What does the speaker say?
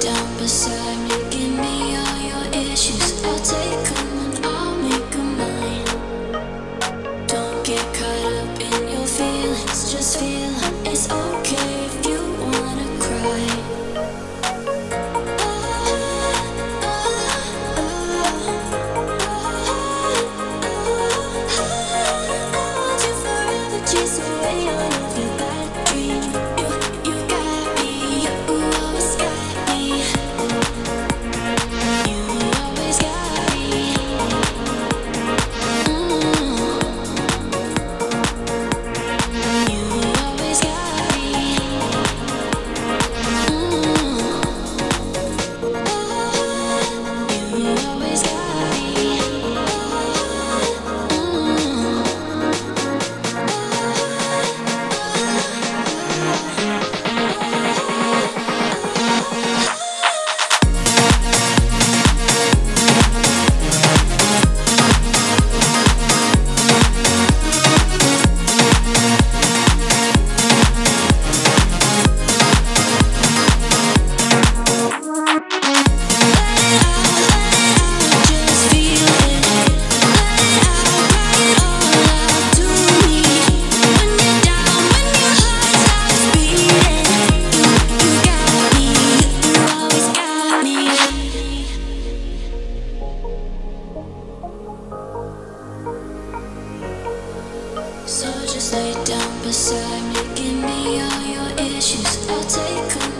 down beside me. Give me all your issues. I'll and I'll mine. Don't get caught up in your feelings. Just feel So just lay down beside me. Give me all your issues. I'll take 'em